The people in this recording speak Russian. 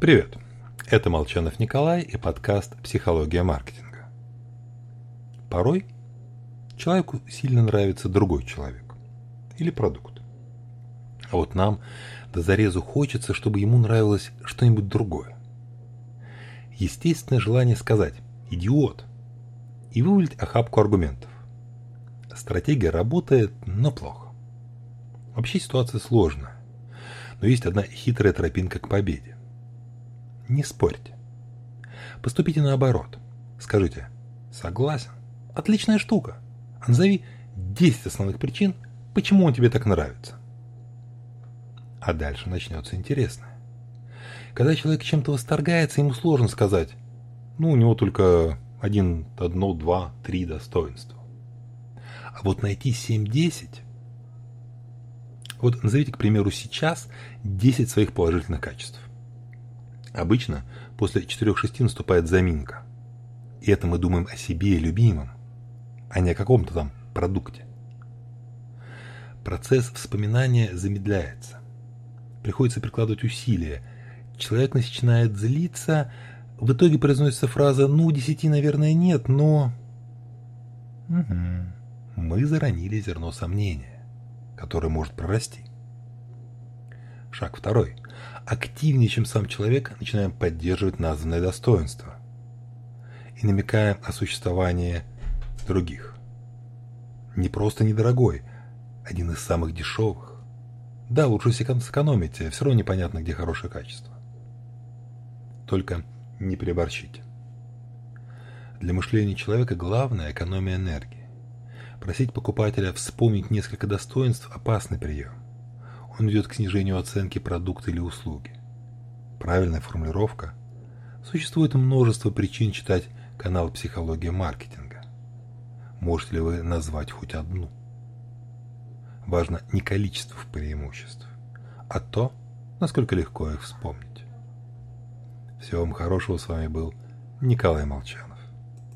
Привет! Это Молчанов Николай и подкаст «Психология маркетинга». Порой человеку сильно нравится другой человек или продукт. А вот нам до зарезу хочется, чтобы ему нравилось что-нибудь другое. Естественное желание сказать «идиот» и вывалить охапку аргументов. Стратегия работает, но плохо. Вообще ситуация сложная, но есть одна хитрая тропинка к победе. Не спорьте. Поступите наоборот. Скажите «согласен, отличная штука», а назови 10 основных причин, почему он тебе так нравится. А дальше начнется интересное. Когда человек чем-то восторгается, ему сложно сказать, ну, у него только один, одно, два, три достоинства. А вот найти 7-10, вот назовите, к примеру, сейчас 10 своих положительных качеств. Обычно после 4-6 наступает заминка. И это мы думаем о себе и любимом, а не о каком-то там продукте. Процесс вспоминания замедляется. Приходится прикладывать усилия. Человек начинает злиться, в итоге произносится фраза «ну, десяти, наверное, нет, но...» угу мы заронили зерно сомнения, которое может прорасти. Шаг второй. Активнее, чем сам человек, начинаем поддерживать названное достоинство и намекаем о существовании других. Не просто недорогой, один из самых дешевых. Да, лучше сэкономить, все равно непонятно, где хорошее качество. Только не переборщите. Для мышления человека главное – экономия энергии. Просить покупателя вспомнить несколько достоинств – опасный прием. Он ведет к снижению оценки продукта или услуги. Правильная формулировка. Существует множество причин читать канал «Психология маркетинга». Можете ли вы назвать хоть одну? Важно не количество преимуществ, а то, насколько легко их вспомнить. Всего вам хорошего, с вами был Николай Молчанов.